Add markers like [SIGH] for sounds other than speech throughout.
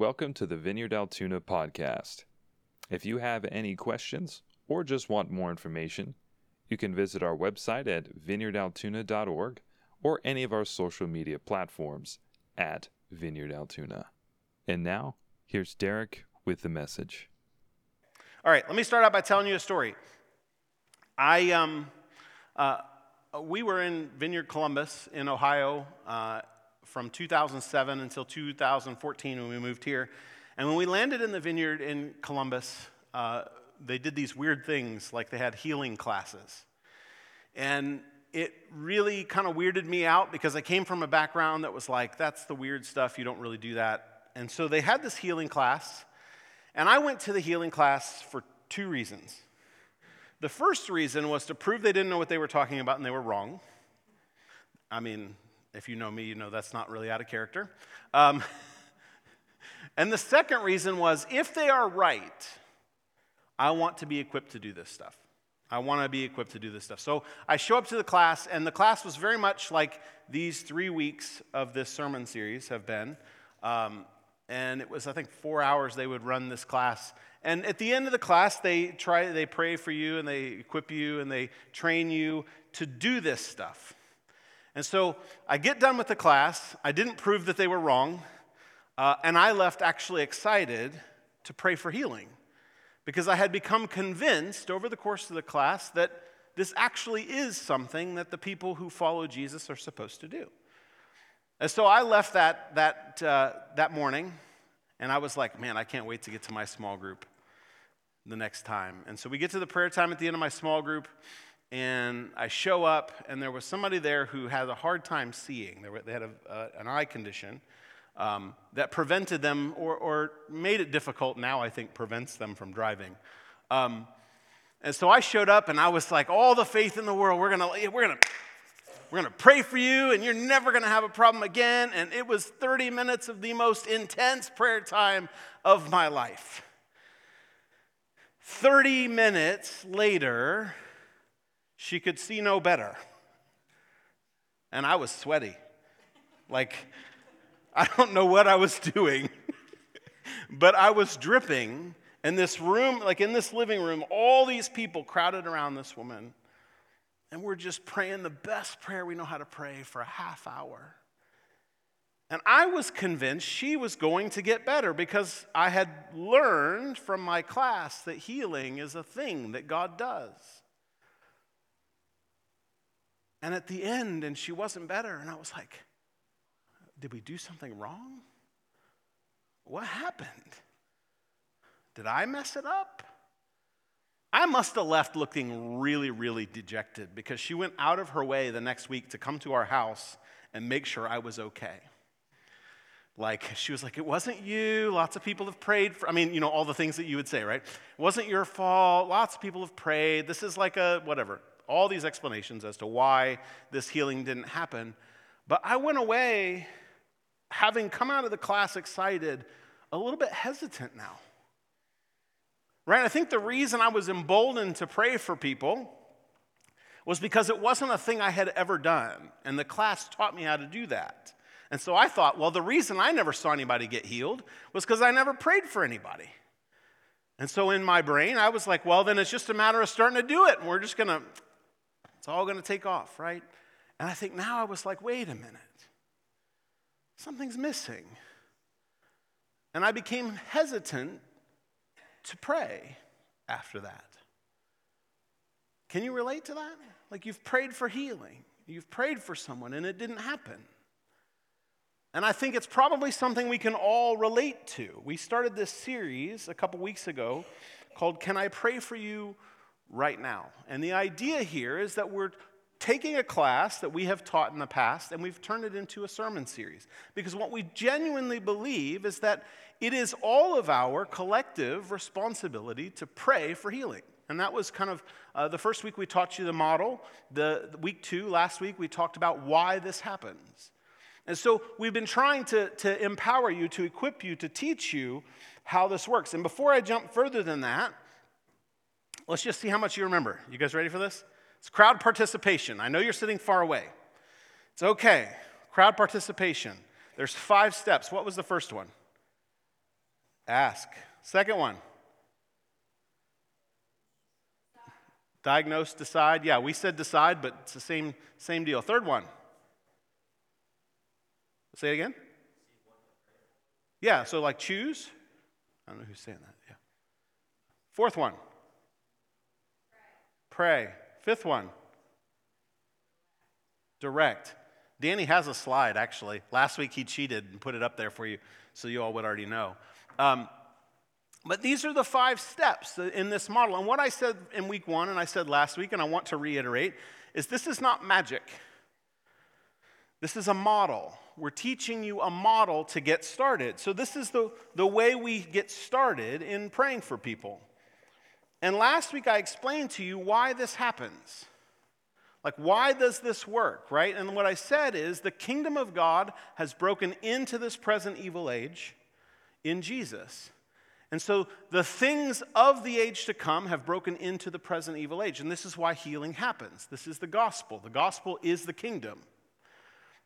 Welcome to the Vineyard Altoona podcast. If you have any questions or just want more information, you can visit our website at vineyardaltoona.org or any of our social media platforms at Vineyard Altoona. And now, here's Derek with the message. All right, let me start out by telling you a story. I, um, uh, we were in Vineyard Columbus in Ohio uh, from 2007 until 2014 when we moved here. And when we landed in the vineyard in Columbus, uh, they did these weird things like they had healing classes. And it really kind of weirded me out because I came from a background that was like, that's the weird stuff, you don't really do that. And so they had this healing class, and I went to the healing class for two reasons. The first reason was to prove they didn't know what they were talking about and they were wrong. I mean, if you know me, you know that's not really out of character. Um, [LAUGHS] and the second reason was if they are right, I want to be equipped to do this stuff. I want to be equipped to do this stuff. So I show up to the class, and the class was very much like these three weeks of this sermon series have been. Um, and it was, I think, four hours they would run this class. And at the end of the class, they try, they pray for you, and they equip you, and they train you to do this stuff. And so I get done with the class. I didn't prove that they were wrong. Uh, and I left actually excited to pray for healing because I had become convinced over the course of the class that this actually is something that the people who follow Jesus are supposed to do. And so I left that, that, uh, that morning and I was like, man, I can't wait to get to my small group the next time. And so we get to the prayer time at the end of my small group and I show up, and there was somebody there who had a hard time seeing. They, had a, uh, an eye condition um, that prevented them, or, or, made it difficult, now I think prevents them from driving. Um, and so I showed up, and I was like, all the faith in the world, we're gonna, we're gonna, we're gonna pray for you, and you're never gonna have a problem again. And it was 30 minutes of the most intense prayer time of my life. 30 minutes later, she could see no better. And I was sweaty. Like, I don't know what I was doing, [LAUGHS] but I was dripping. In this room, like in this living room, all these people crowded around this woman. And we're just praying the best prayer we know how to pray for a half hour. And I was convinced she was going to get better because I had learned from my class that healing is a thing that God does. And at the end, and she wasn't better. And I was like, did we do something wrong? What happened? Did I mess it up? I must have left looking really, really dejected because she went out of her way the next week to come to our house and make sure I was okay. Like, she was like, it wasn't you. Lots of people have prayed for, I mean, you know, all the things that you would say, right? It wasn't your fault. Lots of people have prayed. This is like a whatever all these explanations as to why this healing didn't happen. But I went away having come out of the class excited, a little bit hesitant now. Right? I think the reason I was emboldened to pray for people was because it wasn't a thing I had ever done, and the class taught me how to do that. And so I thought, well, the reason I never saw anybody get healed was because I never prayed for anybody. And so in my brain, I was like, well, then it's just a matter of starting to do it, and we're just going to it's all going to take off, right? And I think now I was like, wait a minute. Something's missing. And I became hesitant to pray after that. Can you relate to that? Like you've prayed for healing, you've prayed for someone, and it didn't happen. And I think it's probably something we can all relate to. We started this series a couple weeks ago called Can I Pray for You right now. And the idea here is that we're taking a class that we have taught in the past and we've turned it into a sermon series. Because what we genuinely believe is that it is all of our collective responsibility to pray for healing. And that was kind of uh, the first week we taught you the model. The, the week two, last week, we talked about why this happens. And so we've been trying to, to empower you, to equip you, to teach you how this works. And before I jump further than that, Let's just see how much you remember. You guys ready for this? It's crowd participation. I know you're sitting far away. It's okay. Crowd participation. There's five steps. What was the first one? Ask. Second one. Diagnose, decide. Yeah, we said decide, but it's the same, same deal. Third one. Say it again. Yeah, so like choose. I don't know who's saying that. Yeah. Fourth one. Pray. Fifth one. Direct. Danny has a slide, actually. Last week he cheated and put it up there for you so you all would already know. Um, but these are the five steps in this model. And what I said in week one and I said last week, and I want to reiterate, is this is not magic. This is a model. We're teaching you a model to get started. So, this is the, the way we get started in praying for people. And last week I explained to you why this happens. Like, why does this work, right? And what I said is the kingdom of God has broken into this present evil age in Jesus. And so the things of the age to come have broken into the present evil age. And this is why healing happens. This is the gospel. The gospel is the kingdom.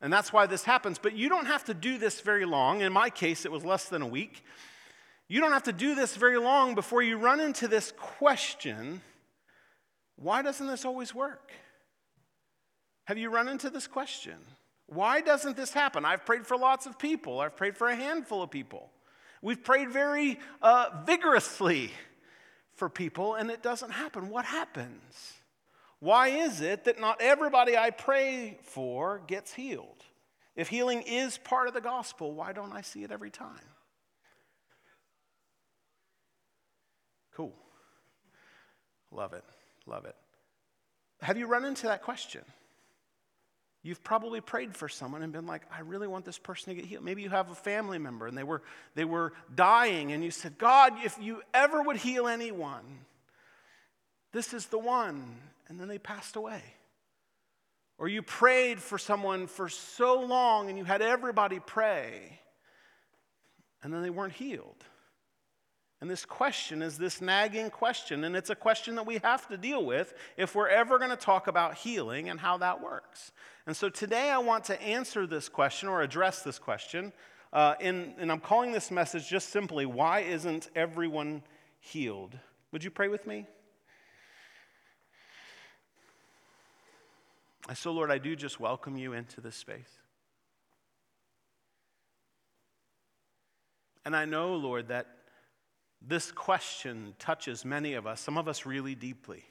And that's why this happens. But you don't have to do this very long. In my case, it was less than a week. You don't have to do this very long before you run into this question why doesn't this always work? Have you run into this question? Why doesn't this happen? I've prayed for lots of people, I've prayed for a handful of people. We've prayed very uh, vigorously for people, and it doesn't happen. What happens? Why is it that not everybody I pray for gets healed? If healing is part of the gospel, why don't I see it every time? Cool. Love it. Love it. Have you run into that question? You've probably prayed for someone and been like, I really want this person to get healed. Maybe you have a family member and they were, they were dying, and you said, God, if you ever would heal anyone, this is the one. And then they passed away. Or you prayed for someone for so long and you had everybody pray, and then they weren't healed. And this question is this nagging question, and it's a question that we have to deal with if we're ever going to talk about healing and how that works. And so today I want to answer this question or address this question. Uh, in, and I'm calling this message just simply, Why isn't everyone healed? Would you pray with me? So, Lord, I do just welcome you into this space. And I know, Lord, that this question touches many of us, some of us really deeply.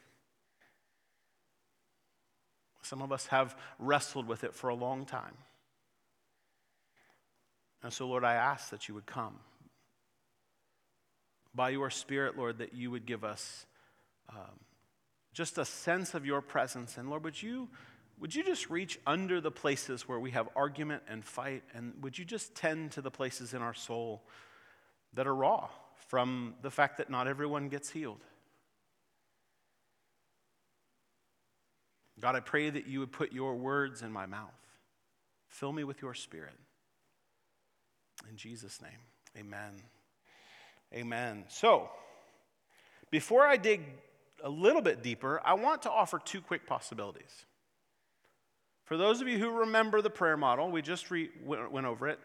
Some of us have wrestled with it for a long time. And so, Lord, I ask that you would come. By your Spirit, Lord, that you would give us um, just a sense of your presence. And Lord, would you, would you just reach under the places where we have argument and fight? And would you just tend to the places in our soul that are raw from the fact that not everyone gets healed? God, I pray that you would put your words in my mouth. Fill me with your spirit. In Jesus' name, amen. Amen. So, before I dig a little bit deeper, I want to offer two quick possibilities. For those of you who remember the prayer model, we just re- went over it.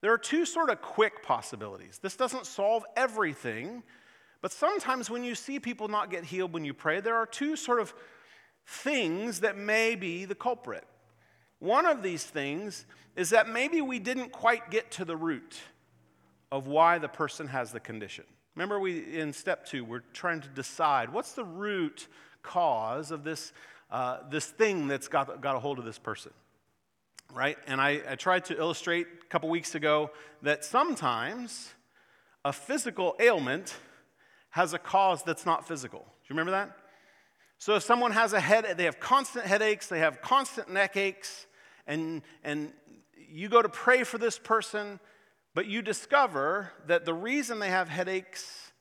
There are two sort of quick possibilities. This doesn't solve everything, but sometimes when you see people not get healed when you pray, there are two sort of things that may be the culprit. One of these things is that maybe we didn't quite get to the root of why the person has the condition. Remember, we in step two, we're trying to decide what's the root cause of this, uh, this thing that's got, got a hold of this person, right? And I, I tried to illustrate a couple weeks ago that sometimes a physical ailment has a cause that's not physical. Do you remember that? So if someone has a head, they have constant headaches, they have constant neck aches, and, and you go to pray for this person, but you discover that the reason they have headaches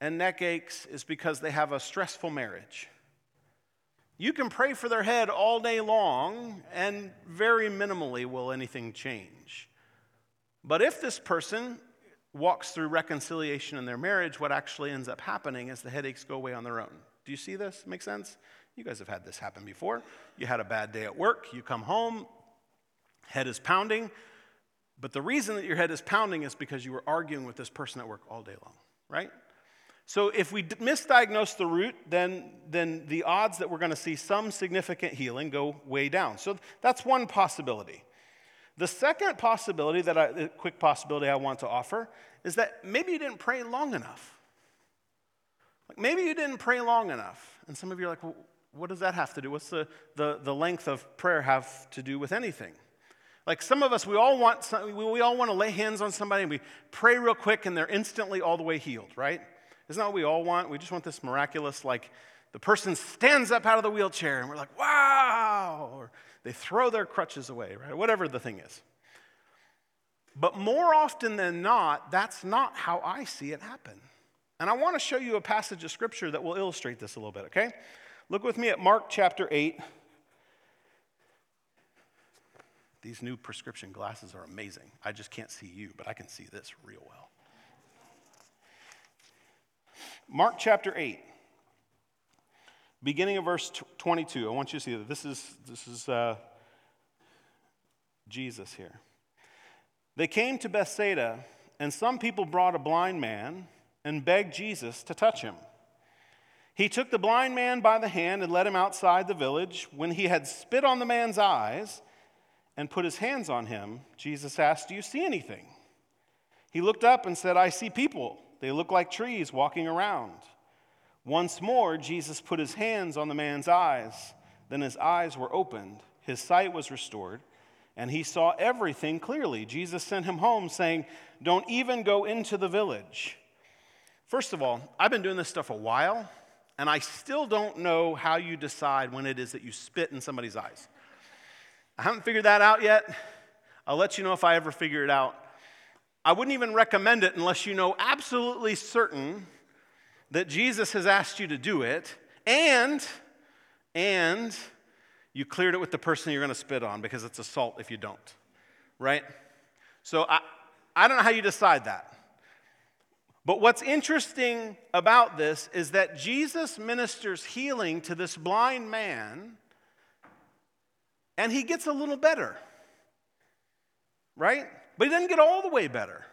and neck aches is because they have a stressful marriage. You can pray for their head all day long, and very minimally will anything change. But if this person walks through reconciliation in their marriage, what actually ends up happening is the headaches go away on their own. Do you see this? Make sense? You guys have had this happen before. You had a bad day at work, you come home, head is pounding. But the reason that your head is pounding is because you were arguing with this person at work all day long, right? So if we misdiagnose the root, then, then the odds that we're going to see some significant healing go way down. So that's one possibility. The second possibility that I, the quick possibility I want to offer is that maybe you didn't pray long enough. Like maybe you didn't pray long enough. And some of you are like, well, what does that have to do? What's the, the, the length of prayer have to do with anything? Like some of us, we all want some, we all want to lay hands on somebody and we pray real quick and they're instantly all the way healed, right? Isn't that what we all want? We just want this miraculous, like the person stands up out of the wheelchair and we're like, wow, or they throw their crutches away, right? Whatever the thing is. But more often than not, that's not how I see it happen. And I want to show you a passage of scripture that will illustrate this a little bit, okay? Look with me at Mark chapter 8. These new prescription glasses are amazing. I just can't see you, but I can see this real well. Mark chapter 8, beginning of verse 22. I want you to see that this is, this is uh, Jesus here. They came to Bethsaida, and some people brought a blind man and begged Jesus to touch him. He took the blind man by the hand and led him outside the village. When he had spit on the man's eyes and put his hands on him, Jesus asked, Do you see anything? He looked up and said, I see people. They look like trees walking around. Once more, Jesus put his hands on the man's eyes. Then his eyes were opened, his sight was restored, and he saw everything clearly. Jesus sent him home, saying, Don't even go into the village. First of all, I've been doing this stuff a while, and I still don't know how you decide when it is that you spit in somebody's eyes. I haven't figured that out yet. I'll let you know if I ever figure it out. I wouldn't even recommend it unless you know absolutely certain that Jesus has asked you to do it and and you cleared it with the person you're going to spit on because it's assault if you don't. Right? So I I don't know how you decide that. But what's interesting about this is that Jesus ministers healing to this blind man and he gets a little better. Right? But he doesn't get all the way better.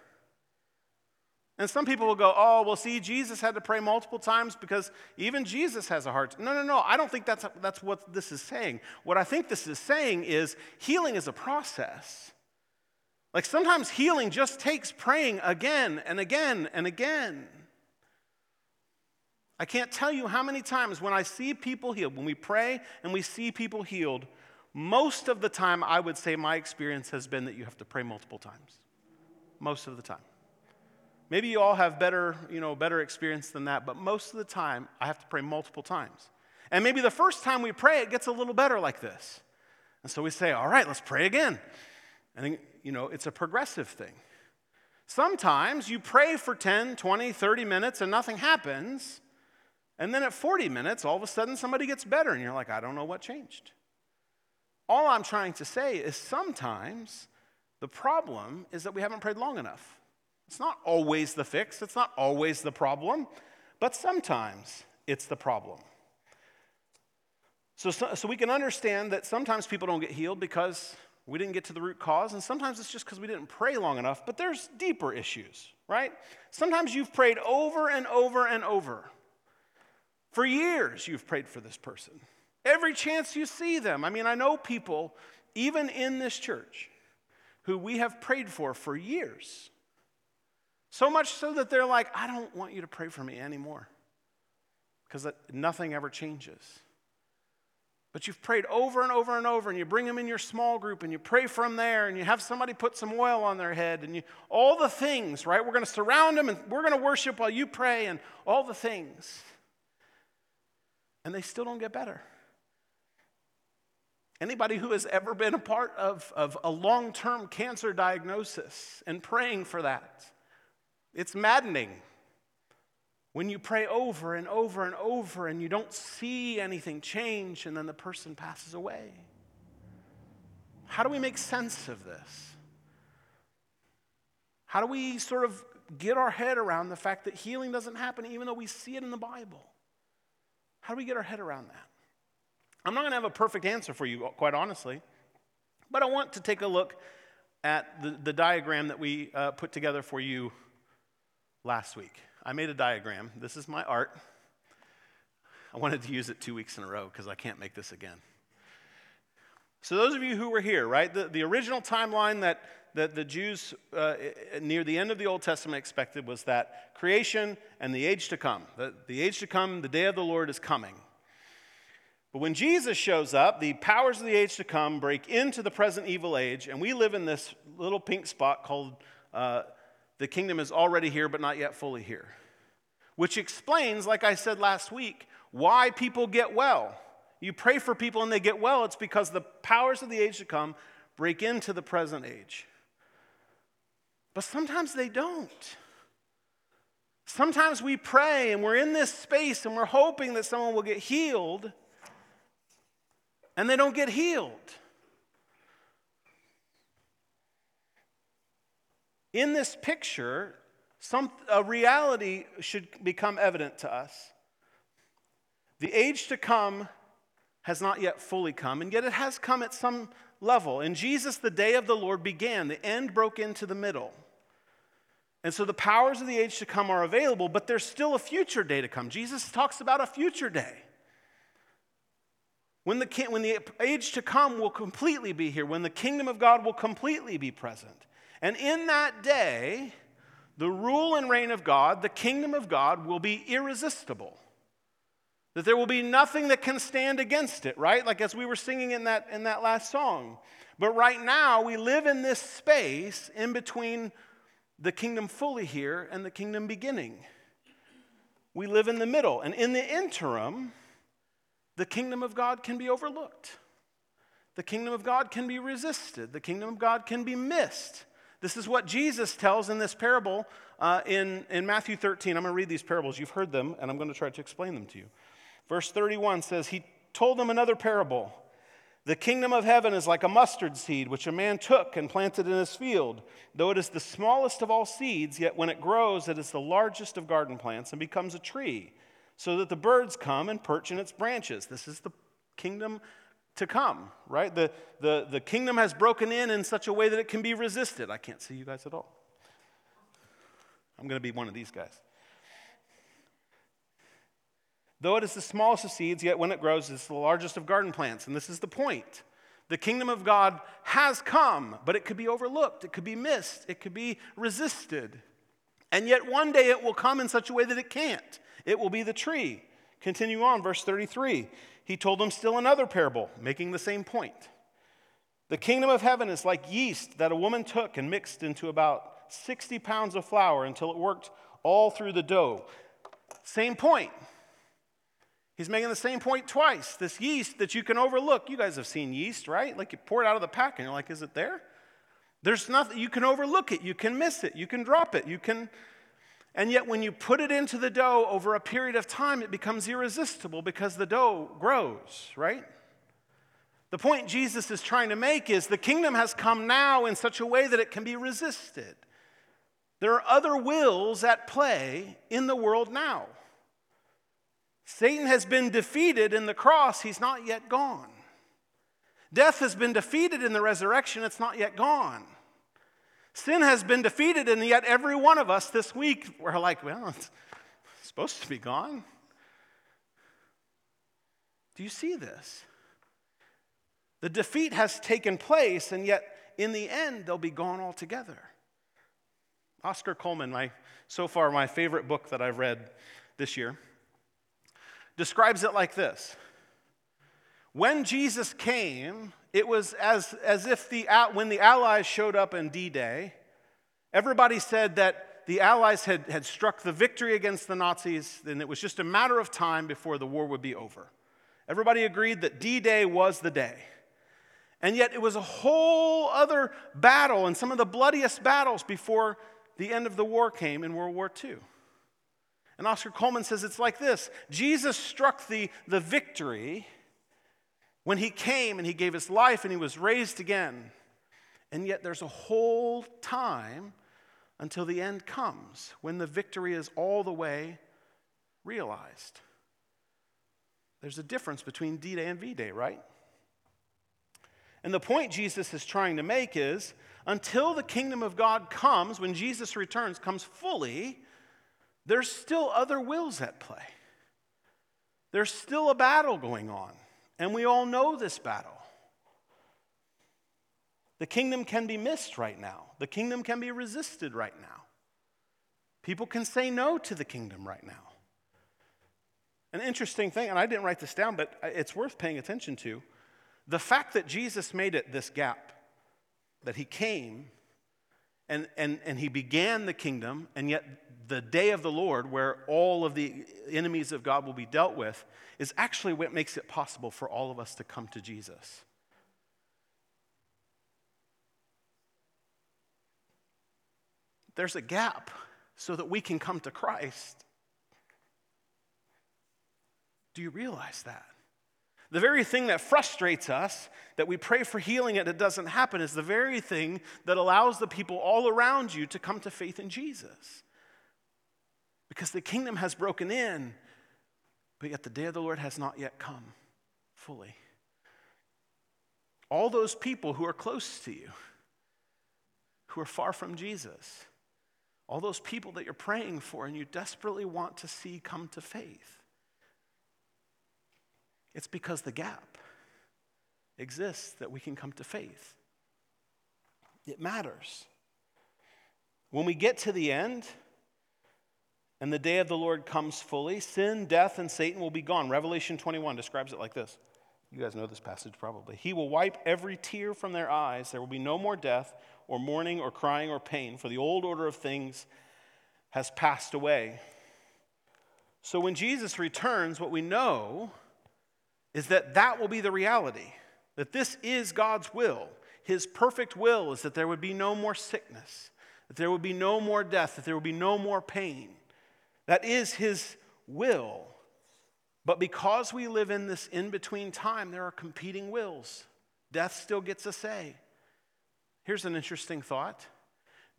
And some people will go, oh, well, see, Jesus had to pray multiple times because even Jesus has a heart. No, no, no. I don't think that's, that's what this is saying. What I think this is saying is healing is a process. Like sometimes healing just takes praying again and again and again. I can't tell you how many times when I see people healed, when we pray and we see people healed, most of the time I would say my experience has been that you have to pray multiple times. Most of the time. Maybe you all have better, you know, better experience than that, but most of the time I have to pray multiple times. And maybe the first time we pray, it gets a little better like this. And so we say, all right, let's pray again. And you know, it's a progressive thing. Sometimes you pray for 10, 20, 30 minutes and nothing happens. And then at 40 minutes, all of a sudden somebody gets better and you're like, I don't know what changed. All I'm trying to say is sometimes the problem is that we haven't prayed long enough. It's not always the fix, it's not always the problem, but sometimes it's the problem. So, so, so we can understand that sometimes people don't get healed because we didn't get to the root cause, and sometimes it's just because we didn't pray long enough, but there's deeper issues, right? Sometimes you've prayed over and over and over. For years, you've prayed for this person. Every chance you see them. I mean, I know people, even in this church, who we have prayed for for years. So much so that they're like, I don't want you to pray for me anymore because nothing ever changes. But you've prayed over and over and over, and you bring them in your small group, and you pray from there, and you have somebody put some oil on their head, and you, all the things, right? We're going to surround them, and we're going to worship while you pray, and all the things. And they still don't get better. Anybody who has ever been a part of, of a long term cancer diagnosis and praying for that, it's maddening. When you pray over and over and over and you don't see anything change and then the person passes away. How do we make sense of this? How do we sort of get our head around the fact that healing doesn't happen even though we see it in the Bible? How do we get our head around that? I'm not going to have a perfect answer for you, quite honestly, but I want to take a look at the, the diagram that we uh, put together for you last week. I made a diagram. This is my art. I wanted to use it two weeks in a row because I can't make this again. So, those of you who were here, right, the, the original timeline that, that the Jews uh, near the end of the Old Testament expected was that creation and the age to come, the, the age to come, the day of the Lord is coming. But when Jesus shows up, the powers of the age to come break into the present evil age, and we live in this little pink spot called uh, the kingdom is already here, but not yet fully here. Which explains, like I said last week, why people get well. You pray for people and they get well, it's because the powers of the age to come break into the present age. But sometimes they don't. Sometimes we pray and we're in this space and we're hoping that someone will get healed and they don't get healed. In this picture, some, a reality should become evident to us. The age to come has not yet fully come, and yet it has come at some level. In Jesus, the day of the Lord began, the end broke into the middle. And so the powers of the age to come are available, but there's still a future day to come. Jesus talks about a future day. When the, when the age to come will completely be here, when the kingdom of God will completely be present. And in that day, the rule and reign of God, the kingdom of God, will be irresistible. That there will be nothing that can stand against it, right? Like as we were singing in that, in that last song. But right now, we live in this space in between the kingdom fully here and the kingdom beginning. We live in the middle. And in the interim, the kingdom of God can be overlooked. The kingdom of God can be resisted. The kingdom of God can be missed. This is what Jesus tells in this parable uh, in, in Matthew 13. I'm going to read these parables. You've heard them, and I'm going to try to explain them to you. Verse 31 says, He told them another parable. The kingdom of heaven is like a mustard seed, which a man took and planted in his field. Though it is the smallest of all seeds, yet when it grows, it is the largest of garden plants and becomes a tree, so that the birds come and perch in its branches. This is the kingdom to come, right? The, the, the kingdom has broken in in such a way that it can be resisted. I can't see you guys at all. I'm going to be one of these guys. Though it is the smallest of seeds, yet when it grows, it's the largest of garden plants. And this is the point. The kingdom of God has come, but it could be overlooked, it could be missed, it could be resisted. And yet one day it will come in such a way that it can't. It will be the tree. Continue on, verse 33 he told them still another parable, making the same point. The kingdom of heaven is like yeast that a woman took and mixed into about 60 pounds of flour until it worked all through the dough. Same point. He's making the same point twice. This yeast that you can overlook. You guys have seen yeast, right? Like you pour it out of the pack and you're like, is it there? There's nothing, you can overlook it, you can miss it, you can drop it, you can and yet, when you put it into the dough over a period of time, it becomes irresistible because the dough grows, right? The point Jesus is trying to make is the kingdom has come now in such a way that it can be resisted. There are other wills at play in the world now. Satan has been defeated in the cross, he's not yet gone. Death has been defeated in the resurrection, it's not yet gone. Sin has been defeated, and yet every one of us this week, we're like, well, it's supposed to be gone. Do you see this? The defeat has taken place, and yet in the end, they'll be gone altogether. Oscar Cullmann, my, so far my favorite book that I've read this year, describes it like this When Jesus came, it was as, as if the, when the Allies showed up in D Day, everybody said that the Allies had, had struck the victory against the Nazis, and it was just a matter of time before the war would be over. Everybody agreed that D Day was the day. And yet, it was a whole other battle and some of the bloodiest battles before the end of the war came in World War II. And Oscar Cullmann says it's like this Jesus struck the, the victory when he came and he gave his life and he was raised again. And yet there's a whole time until the end comes when the victory is all the way realized. There's a difference between D Day and V Day, right? And the point Jesus is trying to make is until the kingdom of God comes, when Jesus returns, comes fully, there's still other wills at play. There's still a battle going on, and we all know this battle. The kingdom can be missed right now, the kingdom can be resisted right now. People can say no to the kingdom right now. An interesting thing, and I didn't write this down, but it's worth paying attention to the fact that Jesus made it this gap, that he came and, and, and he began the kingdom, and yet the day of the Lord, where all of the enemies of God will be dealt with, is actually what makes it possible for all of us to come to Jesus. There's a gap so that we can come to Christ. Do you realize that? The very thing that frustrates us, that we pray for healing and it doesn't happen, is the very thing that allows the people all around you to come to faith in Jesus. Because the kingdom has broken in, but yet the day of the Lord has not yet come fully. All those people who are close to you, who are far from Jesus, all those people that you're praying for and you desperately want to see come to faith it's because the gap exists that we can come to faith. It matters. When we get to the end and the day of the Lord comes fully, sin, death, and Satan will be gone. Revelation 21 describes it like this. You guys know this passage probably. He will wipe every tear from their eyes. There will be no more death, or mourning, or crying, or pain, for the old order of things has passed away. So when Jesus returns, what we know is that that will be the reality, that this is God's will. His perfect will is that there would be no more sickness, that there would be no more death, that there would be no more pain. That is His will. But because we live in this in between time, there are competing wills. Death still gets a say. Here's an interesting thought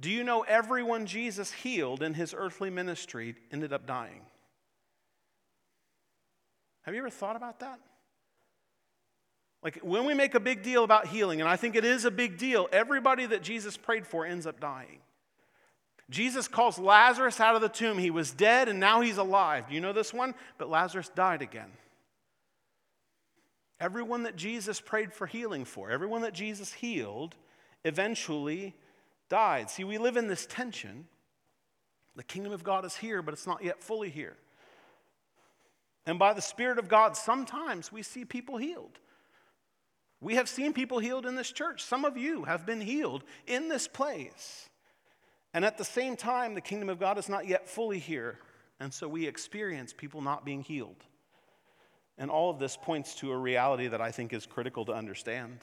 Do you know everyone Jesus healed in his earthly ministry ended up dying? Have you ever thought about that? Like when we make a big deal about healing, and I think it is a big deal, everybody that Jesus prayed for ends up dying. Jesus calls Lazarus out of the tomb. He was dead and now he's alive. Do you know this one? But Lazarus died again. Everyone that Jesus prayed for healing for, everyone that Jesus healed, eventually died. See, we live in this tension. The kingdom of God is here, but it's not yet fully here. And by the Spirit of God, sometimes we see people healed. We have seen people healed in this church. Some of you have been healed in this place. And at the same time, the kingdom of God is not yet fully here. And so we experience people not being healed. And all of this points to a reality that I think is critical to understand.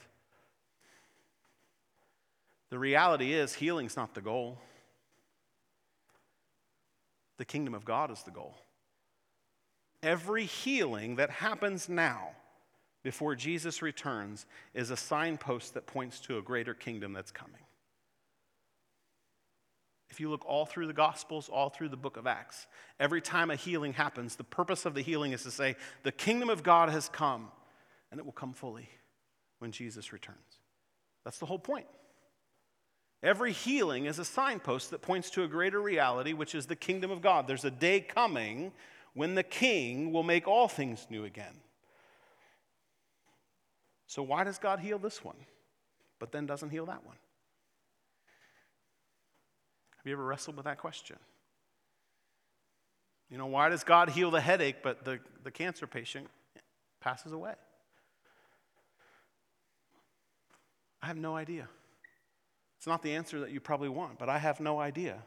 The reality is, healing's not the goal, the kingdom of God is the goal. Every healing that happens now before Jesus returns is a signpost that points to a greater kingdom that's coming. If you look all through the Gospels, all through the book of Acts, every time a healing happens, the purpose of the healing is to say, the kingdom of God has come, and it will come fully when Jesus returns. That's the whole point. Every healing is a signpost that points to a greater reality, which is the kingdom of God. There's a day coming when the king will make all things new again. So, why does God heal this one, but then doesn't heal that one? Have you ever wrestled with that question? You know, why does God heal the headache, but the, the cancer patient passes away? I have no idea. It's not the answer that you probably want, but I have no idea.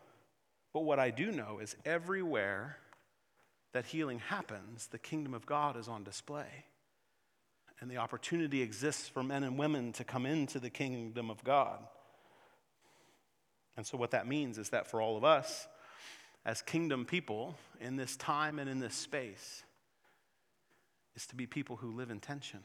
But what I do know is everywhere that healing happens, the kingdom of God is on display and the opportunity exists for men and women to come into the kingdom of God. And so, what that means is that for all of us, as kingdom people in this time and in this space, is to be people who live in tension.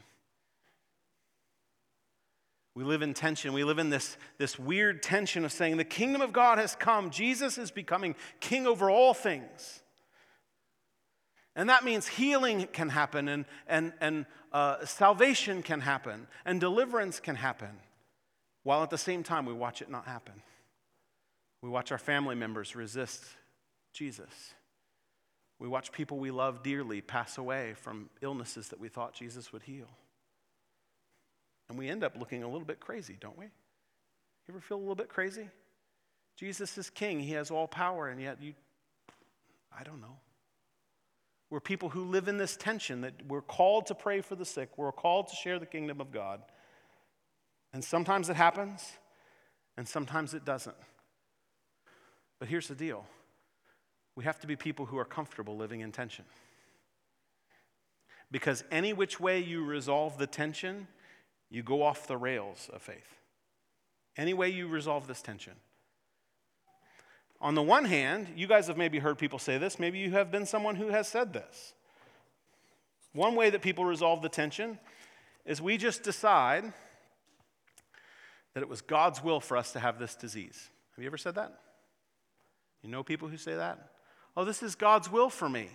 We live in tension. We live in this, this weird tension of saying, the kingdom of God has come. Jesus is becoming king over all things. And that means healing can happen, and, and, and uh, salvation can happen, and deliverance can happen, while at the same time we watch it not happen. We watch our family members resist Jesus. We watch people we love dearly pass away from illnesses that we thought Jesus would heal. And we end up looking a little bit crazy, don't we? You ever feel a little bit crazy? Jesus is king, he has all power, and yet you, I don't know. We're people who live in this tension that we're called to pray for the sick, we're called to share the kingdom of God. And sometimes it happens, and sometimes it doesn't. But here's the deal we have to be people who are comfortable living in tension. Because any which way you resolve the tension, you go off the rails of faith. Any way you resolve this tension. On the one hand, you guys have maybe heard people say this, maybe you have been someone who has said this. One way that people resolve the tension is we just decide that it was God's will for us to have this disease. Have you ever said that? You know people who say that? Oh, this is God's will for me.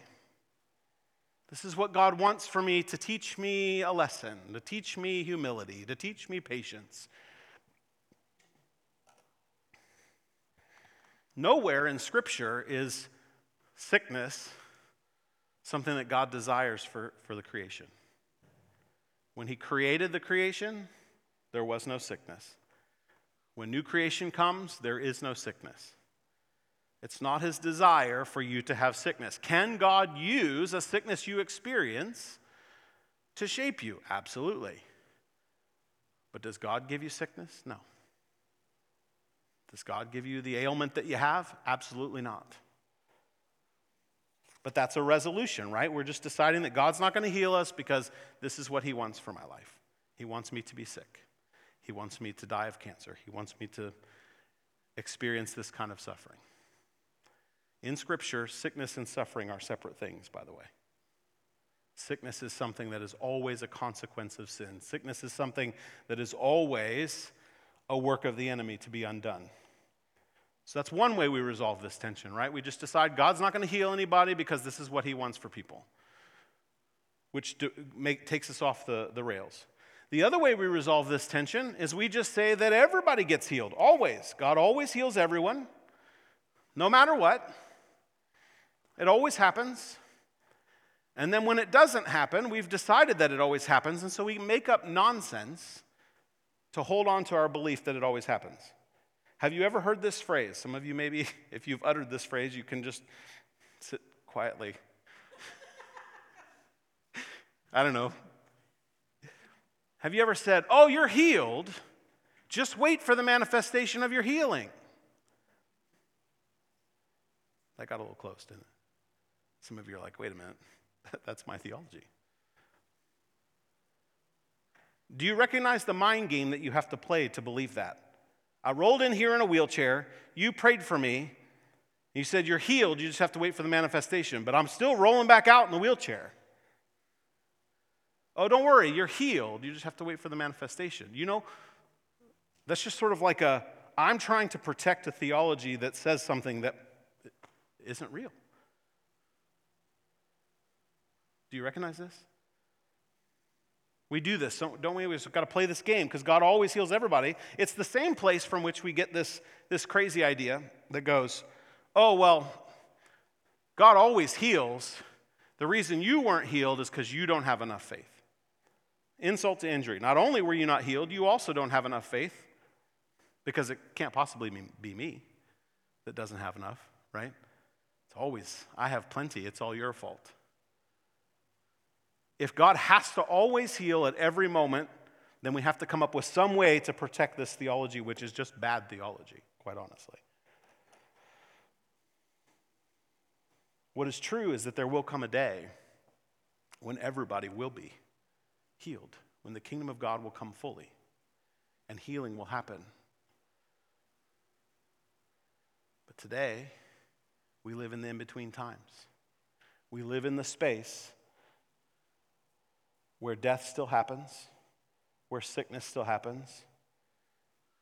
This is what God wants for me to teach me a lesson, to teach me humility, to teach me patience, Nowhere in Scripture is sickness something that God desires for, for the creation. When He created the creation, there was no sickness. When new creation comes, there is no sickness. It's not His desire for you to have sickness. Can God use a sickness you experience to shape you? Absolutely. But does God give you sickness? No. Does God give you the ailment that you have? Absolutely not. But that's a resolution, right? We're just deciding that God's not going to heal us because this is what He wants for my life. He wants me to be sick. He wants me to die of cancer. He wants me to experience this kind of suffering. In Scripture, sickness and suffering are separate things, by the way. Sickness is something that is always a consequence of sin. Sickness is something that is always a work of the enemy to be undone. So that's one way we resolve this tension, right? We just decide God's not going to heal anybody because this is what he wants for people, which do, make, takes us off the, the rails. The other way we resolve this tension is we just say that everybody gets healed, always. God always heals everyone, no matter what. It always happens. And then when it doesn't happen, we've decided that it always happens, and so we make up nonsense to hold on to our belief that it always happens. Have you ever heard this phrase? Some of you, maybe, [LAUGHS] if you've uttered this phrase, you can just sit quietly. [LAUGHS] I don't know. Have you ever said, Oh, you're healed? Just wait for the manifestation of your healing. That got a little close, didn't it? Some of you are like, Wait a minute, [LAUGHS] that's my theology. Do you recognize the mind game that you have to play to believe that? I rolled in here in a wheelchair. You prayed for me. You said, You're healed. You just have to wait for the manifestation. But I'm still rolling back out in the wheelchair. Oh, don't worry. You're healed. You just have to wait for the manifestation. You know, that's just sort of like a I'm trying to protect a theology that says something that isn't real. Do you recognize this? We do this, don't we? We've got to play this game because God always heals everybody. It's the same place from which we get this, this crazy idea that goes, oh, well, God always heals. The reason you weren't healed is because you don't have enough faith. Insult to injury. Not only were you not healed, you also don't have enough faith because it can't possibly be me that doesn't have enough, right? It's always, I have plenty, it's all your fault. If God has to always heal at every moment, then we have to come up with some way to protect this theology, which is just bad theology, quite honestly. What is true is that there will come a day when everybody will be healed, when the kingdom of God will come fully and healing will happen. But today, we live in the in between times. We live in the space where death still happens, where sickness still happens,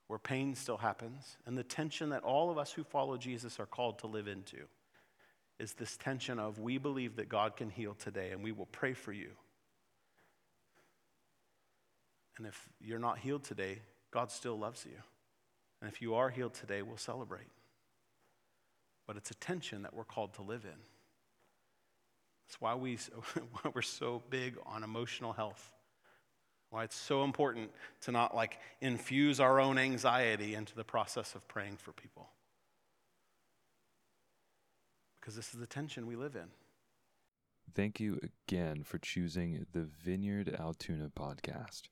where pain still happens, and the tension that all of us who follow Jesus are called to live into is this tension of we believe that God can heal today and we will pray for you. And if you're not healed today, God still loves you. And if you are healed today, we'll celebrate. But it's a tension that we're called to live in. That's why, we, [LAUGHS] we're so big on emotional health. Why it's so important to not like infuse our own anxiety into the process of praying for people. Because this is the tension we live in. Thank you again for choosing the Vineyard Altoona podcast.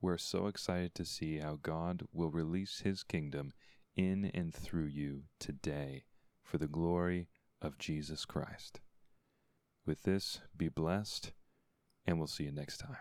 We're so excited to see how God will release his kingdom in and through you today for the glory of Jesus Christ. With this, be blessed, and we'll see you next time.